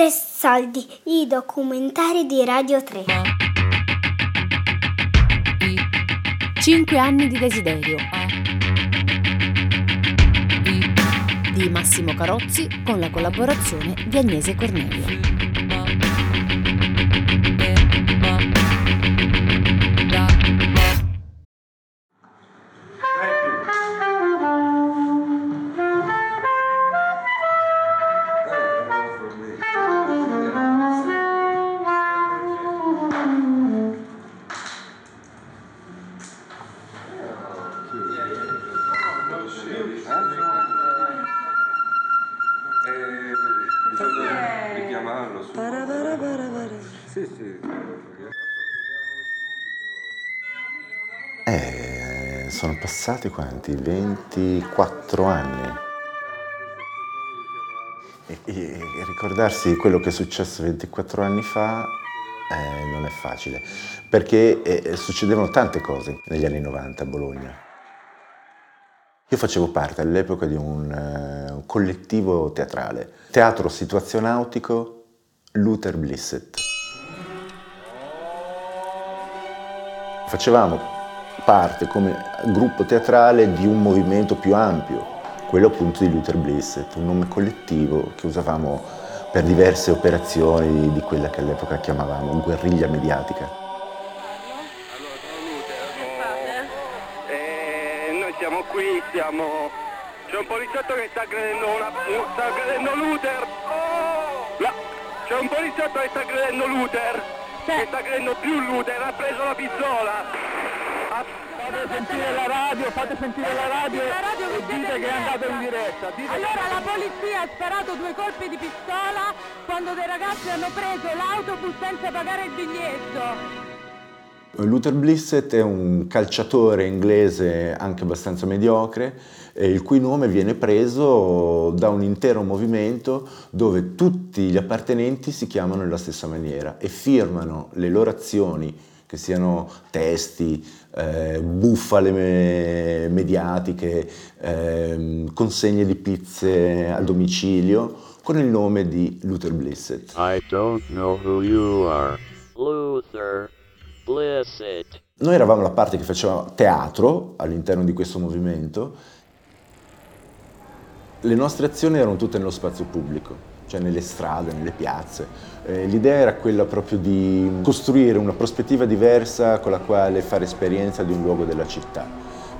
Tre soldi, i documentari di Radio 3. Cinque anni di desiderio. Di Massimo Carozzi con la collaborazione di Agnese Cornelio. Eh, sono passati quanti? 24 anni. E, e, ricordarsi quello che è successo 24 anni fa eh, non è facile, perché eh, succedevano tante cose negli anni 90 a Bologna. Io facevo parte all'epoca di un, uh, un collettivo teatrale, teatro situazionautico Luther Blissett. Facevamo parte come gruppo teatrale di un movimento più ampio, quello appunto di Luther Blissett, un nome collettivo che usavamo per diverse operazioni di quella che all'epoca chiamavamo guerriglia mediatica. Eh, noi siamo qui, siamo... C'è un poliziotto che sta aggredendo una... sta aggredendo Luther! La... C'è un poliziotto che sta aggredendo Luther! Che sta aggredendo più Luther, ha preso la pistola! Fate sentire la radio, fate sentire la radio, la radio e dite che è andato in diretta. Dite allora la polizia ha sparato due colpi di pistola quando dei ragazzi hanno preso l'autobus senza pagare il biglietto. Luther Blissett è un calciatore inglese anche abbastanza mediocre, eh, il cui nome viene preso da un intero movimento dove tutti gli appartenenti si chiamano nella stessa maniera e firmano le loro azioni che siano testi, eh, bufale me- mediatiche, eh, consegne di pizze a domicilio, con il nome di Luther Blissett. I don't know who you are. Luther Blissett. Noi eravamo la parte che faceva teatro all'interno di questo movimento. Le nostre azioni erano tutte nello spazio pubblico cioè nelle strade, nelle piazze. Eh, l'idea era quella proprio di costruire una prospettiva diversa con la quale fare esperienza di un luogo della città.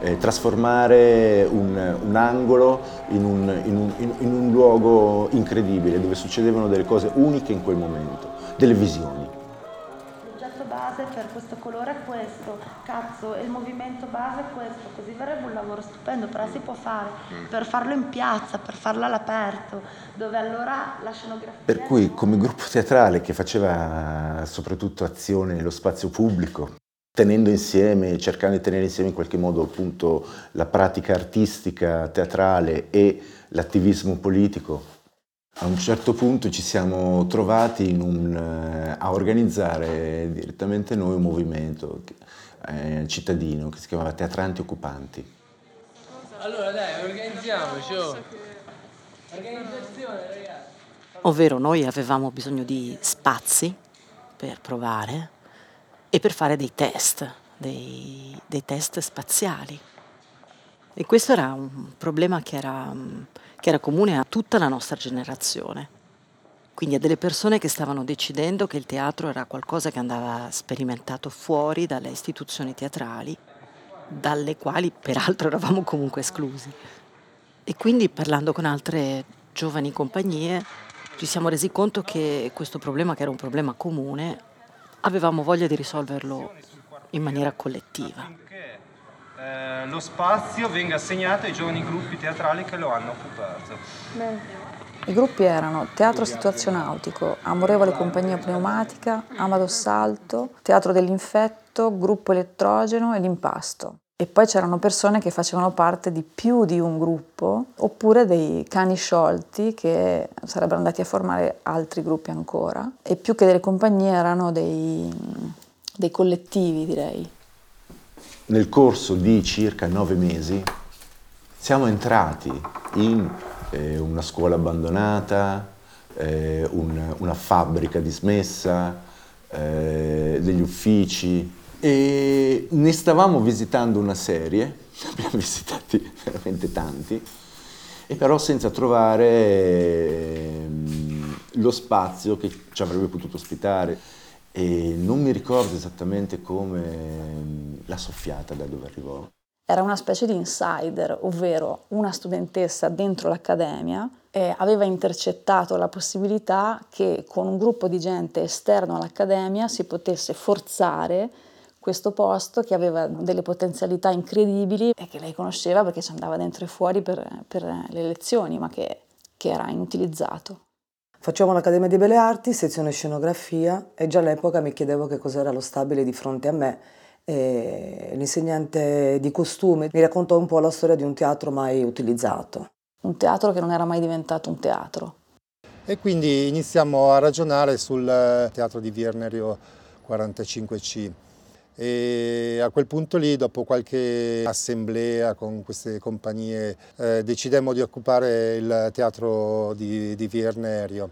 Eh, trasformare un, un angolo in un, in, un, in un luogo incredibile dove succedevano delle cose uniche in quel momento, delle visioni base per questo colore è questo, cazzo, e il movimento base è questo, così verrebbe un lavoro stupendo, però si può fare mm. per farlo in piazza, per farlo all'aperto, dove allora la scenografia... Per cui come gruppo teatrale che faceva soprattutto azione nello spazio pubblico, tenendo insieme, cercando di tenere insieme in qualche modo appunto la pratica artistica, teatrale e l'attivismo politico, a un certo punto ci siamo trovati un, eh, a organizzare direttamente noi un movimento eh, cittadino che si chiamava Teatranti Occupanti. Allora dai, organizziamoci! Oh. Organizzazione ragazzi! Ovvero noi avevamo bisogno di spazi per provare e per fare dei test, dei, dei test spaziali. E questo era un problema che era che era comune a tutta la nostra generazione. Quindi a delle persone che stavano decidendo che il teatro era qualcosa che andava sperimentato fuori dalle istituzioni teatrali, dalle quali peraltro eravamo comunque esclusi. E quindi parlando con altre giovani compagnie ci siamo resi conto che questo problema, che era un problema comune, avevamo voglia di risolverlo in maniera collettiva. Eh, lo spazio venga assegnato ai giovani gruppi teatrali che lo hanno occupato. Bene. I gruppi erano Teatro Situazionautico, Amorevole Compagnia Pneumatica, Amados Salto, Teatro dell'Infetto, Gruppo Elettrogeno e L'Impasto. E poi c'erano persone che facevano parte di più di un gruppo, oppure dei cani sciolti che sarebbero andati a formare altri gruppi ancora. E più che delle compagnie erano dei, dei collettivi, direi nel corso di circa nove mesi siamo entrati in eh, una scuola abbandonata, eh, un- una fabbrica dismessa, eh, degli uffici e ne stavamo visitando una serie, ne abbiamo visitati veramente tanti, e però senza trovare ehm, lo spazio che ci avrebbe potuto ospitare e non mi ricordo esattamente come ehm, la soffiata da dove arrivò. Era una specie di insider, ovvero una studentessa dentro l'accademia eh, aveva intercettato la possibilità che con un gruppo di gente esterno all'accademia si potesse forzare questo posto che aveva delle potenzialità incredibili e che lei conosceva perché ci andava dentro e fuori per, per le lezioni, ma che, che era inutilizzato. Facciamo l'Accademia di Belle Arti, sezione scenografia e già all'epoca mi chiedevo che cos'era lo stabile di fronte a me. E l'insegnante di costume mi raccontò un po' la storia di un teatro mai utilizzato. Un teatro che non era mai diventato un teatro. E quindi iniziamo a ragionare sul eh, teatro di Virnerio 45C. E a quel punto lì, dopo qualche assemblea con queste compagnie, eh, decidemmo di occupare il teatro di, di Virnerio.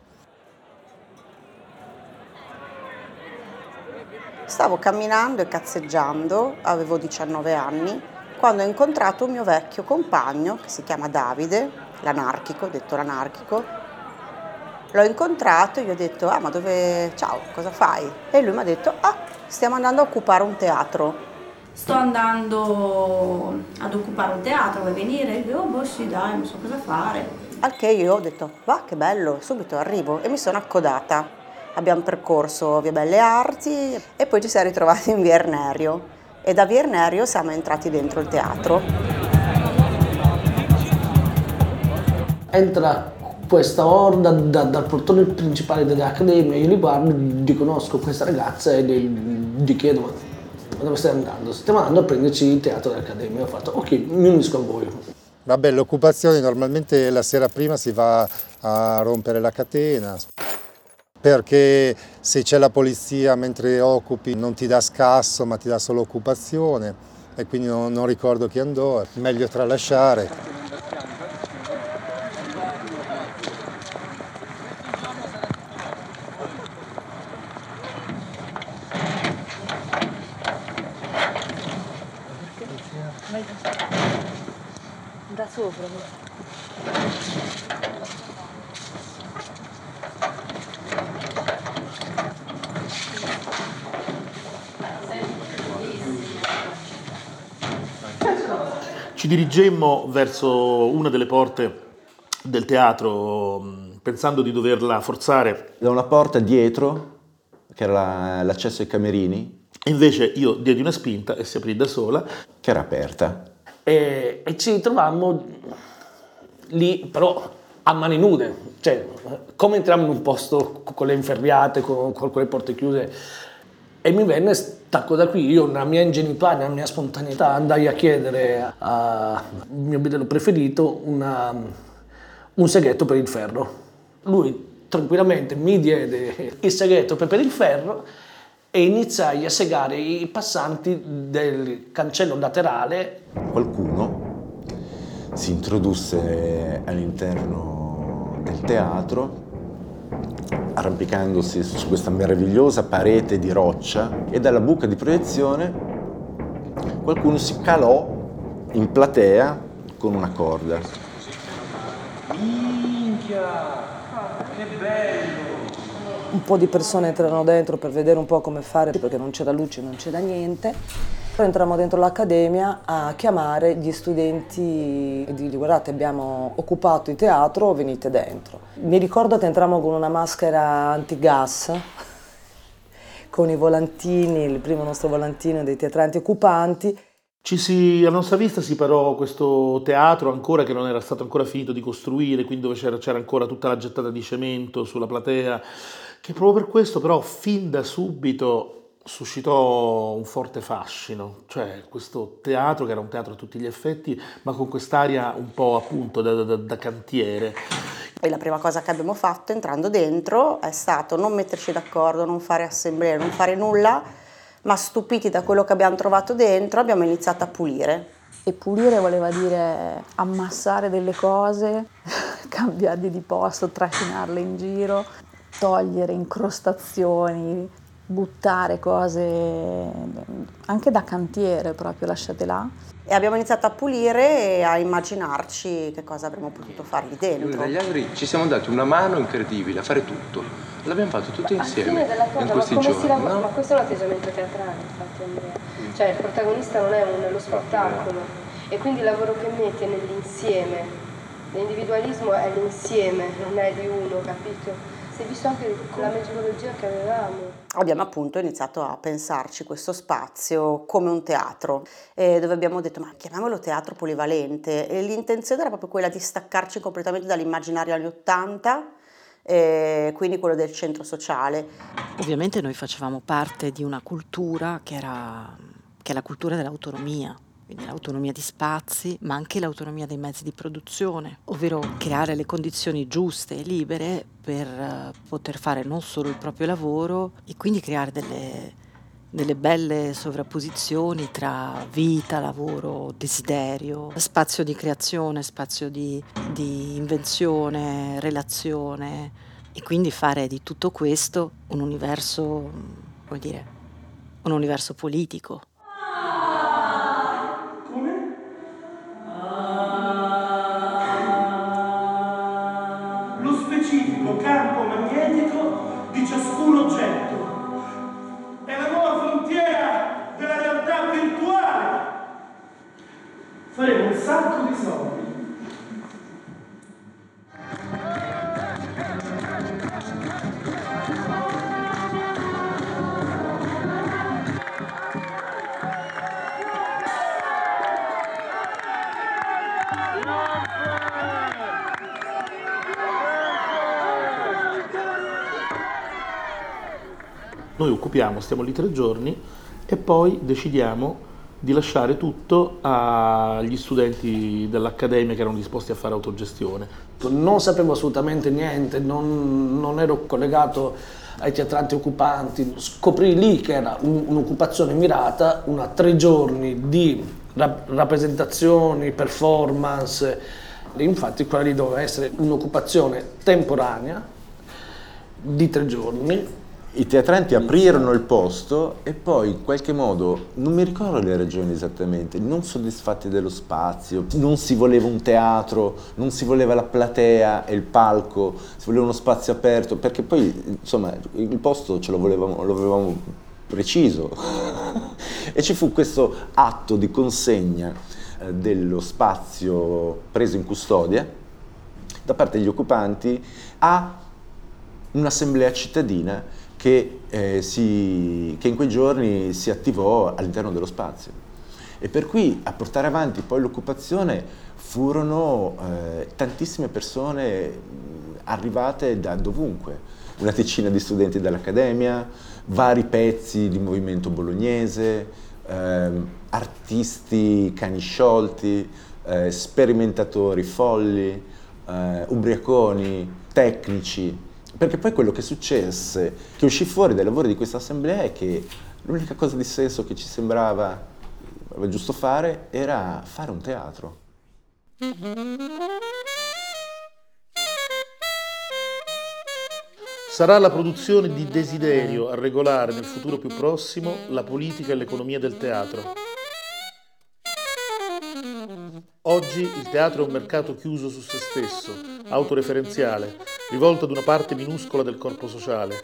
Stavo camminando e cazzeggiando, avevo 19 anni, quando ho incontrato un mio vecchio compagno che si chiama Davide, l'anarchico, detto l'anarchico. L'ho incontrato e gli ho detto, ah ma dove, ciao, cosa fai? E lui mi ha detto, ah, stiamo andando a occupare un teatro. Sto andando ad occupare un teatro, vuoi venire? Io, oh, boh, sì, dai, non so cosa fare. Al che io ho detto, va che bello, subito arrivo e mi sono accodata. Abbiamo percorso via Belle Arti e poi ci siamo ritrovati in via Ernerio e da via Ernerio siamo entrati dentro il teatro. Entra questa orda da- dal portone principale dell'accademia, io li guardo, riconosco questa ragazza e gli, chiedo ma dove stai andando? Stiamo andando a prenderci il teatro dell'accademia. Ho fatto ok, mi unisco a voi. Vabbè, le occupazioni normalmente la sera prima si va a rompere la catena perché se c'è la polizia mentre occupi non ti dà scasso ma ti dà solo occupazione e quindi non, non ricordo chi andò, è meglio tralasciare. Sopra. Ci dirigemmo verso una delle porte del teatro pensando di doverla forzare. Da una porta dietro, che era la- l'accesso ai camerini, Invece io diedi una spinta e si aprì da sola. che era aperta. E, e ci trovammo lì, però a mani nude, cioè come entriamo in un posto con le inferriate, con, con quelle porte chiuse. E mi venne stacco da qui, io nella mia ingenuità, nella mia spontaneità andai a chiedere al mio bidello preferito una- un seghetto per il ferro. Lui tranquillamente mi diede il seghetto per il ferro e iniziai a segare i passanti del cancello laterale Qualcuno si introdusse all'interno del teatro arrampicandosi su questa meravigliosa parete di roccia e dalla buca di proiezione qualcuno si calò in platea con una corda. Minchia! Che bello! Un po' di persone entrano dentro per vedere un po' come fare perché non c'è da luce, non c'è da niente. Poi entriamo dentro l'accademia a chiamare gli studenti e dirgli guardate abbiamo occupato il teatro, venite dentro. Mi ricordo che entrammo con una maschera antigas con i volantini, il primo nostro volantino dei teatranti occupanti. Ci si, a nostra vista si parò questo teatro ancora che non era stato ancora finito di costruire, quindi dove c'era, c'era ancora tutta la gettata di cemento sulla platea, che proprio per questo però fin da subito suscitò un forte fascino, cioè questo teatro che era un teatro a tutti gli effetti, ma con quest'aria un po' appunto da, da- da cantiere. E la prima cosa che abbiamo fatto entrando dentro è stato non metterci d'accordo, non fare assemblee, non fare nulla, ma stupiti da quello che abbiamo trovato dentro abbiamo iniziato a pulire. E pulire voleva dire ammassare delle cose, cambiarli di posto, trascinarle in giro, togliere incrostazioni, buttare cose anche da cantiere proprio, lasciate là. E abbiamo iniziato a pulire e a immaginarci che cosa avremmo potuto fargli dentro. Noi dagli altri ci siamo dati una mano incredibile a fare tutto. L'abbiamo fatto tutti insieme in questi ma come giorni. si lavora? no? Ma questo è un atteggiamento teatrale, infatti, Andrea. Cioè, il protagonista non è un- lo spettacolo. E quindi il lavoro che metti è nell'insieme. L'individualismo è l'insieme, non è di uno, capito? Si è visto anche con la metodologia che avevamo. Abbiamo appunto iniziato a pensarci questo spazio come un teatro, eh, dove abbiamo detto ma chiamiamolo teatro polivalente e l'intenzione era proprio quella di staccarci completamente dall'immaginario anni 80, eh, quindi quello del centro sociale. Ovviamente noi facevamo parte di una cultura che era che è la cultura dell'autonomia, quindi l'autonomia di spazi, ma anche l'autonomia dei mezzi di produzione, ovvero creare le condizioni giuste e libere per eh, poter fare non solo il proprio lavoro e quindi creare delle, delle belle sovrapposizioni tra vita, lavoro, desiderio, spazio di creazione, spazio di, di invenzione, relazione e quindi fare di tutto questo un universo, come dire, un universo politico. Noi occupiamo, stiamo lì tre giorni e poi decidiamo di lasciare tutto agli studenti dell'accademia che erano disposti a fare autogestione. Non sapevo assolutamente niente, non, non ero collegato ai teatranti occupanti. Scoprì lì che era un- un'occupazione mirata, una tre giorni di rap- rappresentazioni, performance. Infatti quella lì doveva essere un'occupazione temporanea di tre giorni. I teatranti aprirono il posto e poi in qualche modo, non mi ricordo le ragioni esattamente, non soddisfatti dello spazio, non si voleva un teatro, non si voleva la platea e il palco, si voleva uno spazio aperto, perché poi insomma il posto ce lo volevamo, lo avevamo preciso. e ci fu questo atto di consegna eh, dello spazio preso in custodia da parte degli occupanti a un'assemblea cittadina che, eh, si- che in quei giorni si attivò all'interno dello spazio. E per cui a portare avanti poi l'occupazione furono eh, tantissime persone arrivate da dovunque, una decina di studenti dell'Accademia, vari pezzi di movimento bolognese, ehm, artisti cani sciolti, eh, sperimentatori folli, eh, ubriaconi, tecnici, perché poi quello che successe, che uscì fuori dai lavori di questa assemblea è che l'unica cosa di senso che ci sembrava giusto fare era fare un teatro. Sarà la produzione di Desiderio a regolare nel futuro più prossimo la politica e l'economia del teatro. Oggi il teatro è un mercato chiuso su se stesso, autoreferenziale, rivolto ad una parte minuscola del corpo sociale.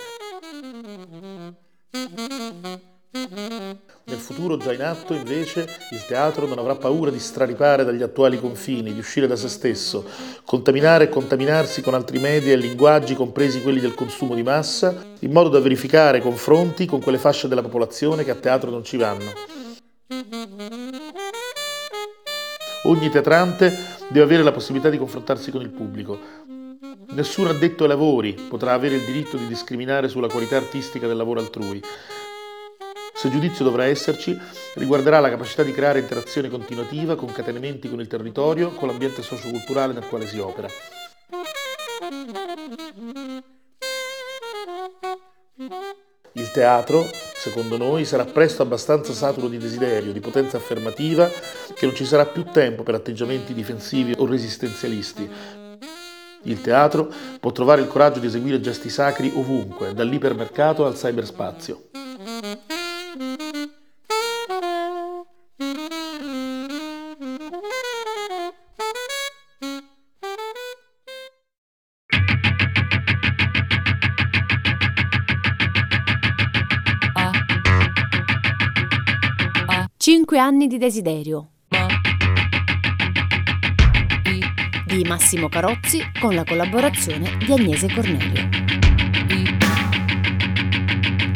Nel futuro già in atto, invece, il teatro non avrà paura di straripare dagli attuali confini, di uscire da se stesso, contaminare e contaminarsi con altri media e linguaggi, compresi quelli del consumo di massa, in modo da verificare confronti con quelle fasce della popolazione che a teatro non ci vanno. Ogni teatrante deve avere la possibilità di confrontarsi con il pubblico. Nessun addetto ai lavori potrà avere il diritto di discriminare sulla qualità artistica del lavoro altrui. Se giudizio dovrà esserci, riguarderà la capacità di creare interazione continuativa, concatenamenti con il territorio, con l'ambiente socioculturale nel quale si opera. Il teatro, secondo noi, sarà presto abbastanza saturo di desiderio, di potenza affermativa, che non ci sarà più tempo per atteggiamenti difensivi o resistenzialisti. Il teatro può trovare il coraggio di eseguire gesti sacri ovunque, dall'ipermercato al cyberspazio. Cinque anni di desiderio di Massimo Carozzi con la collaborazione di Agnese Cornelio.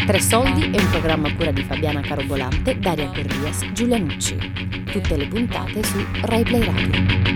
Tre soldi è un programma a cura di Fabiana Carobolante, Daria Corrias, Giulia Nucci. Tutte le puntate su RaiPlay Radio.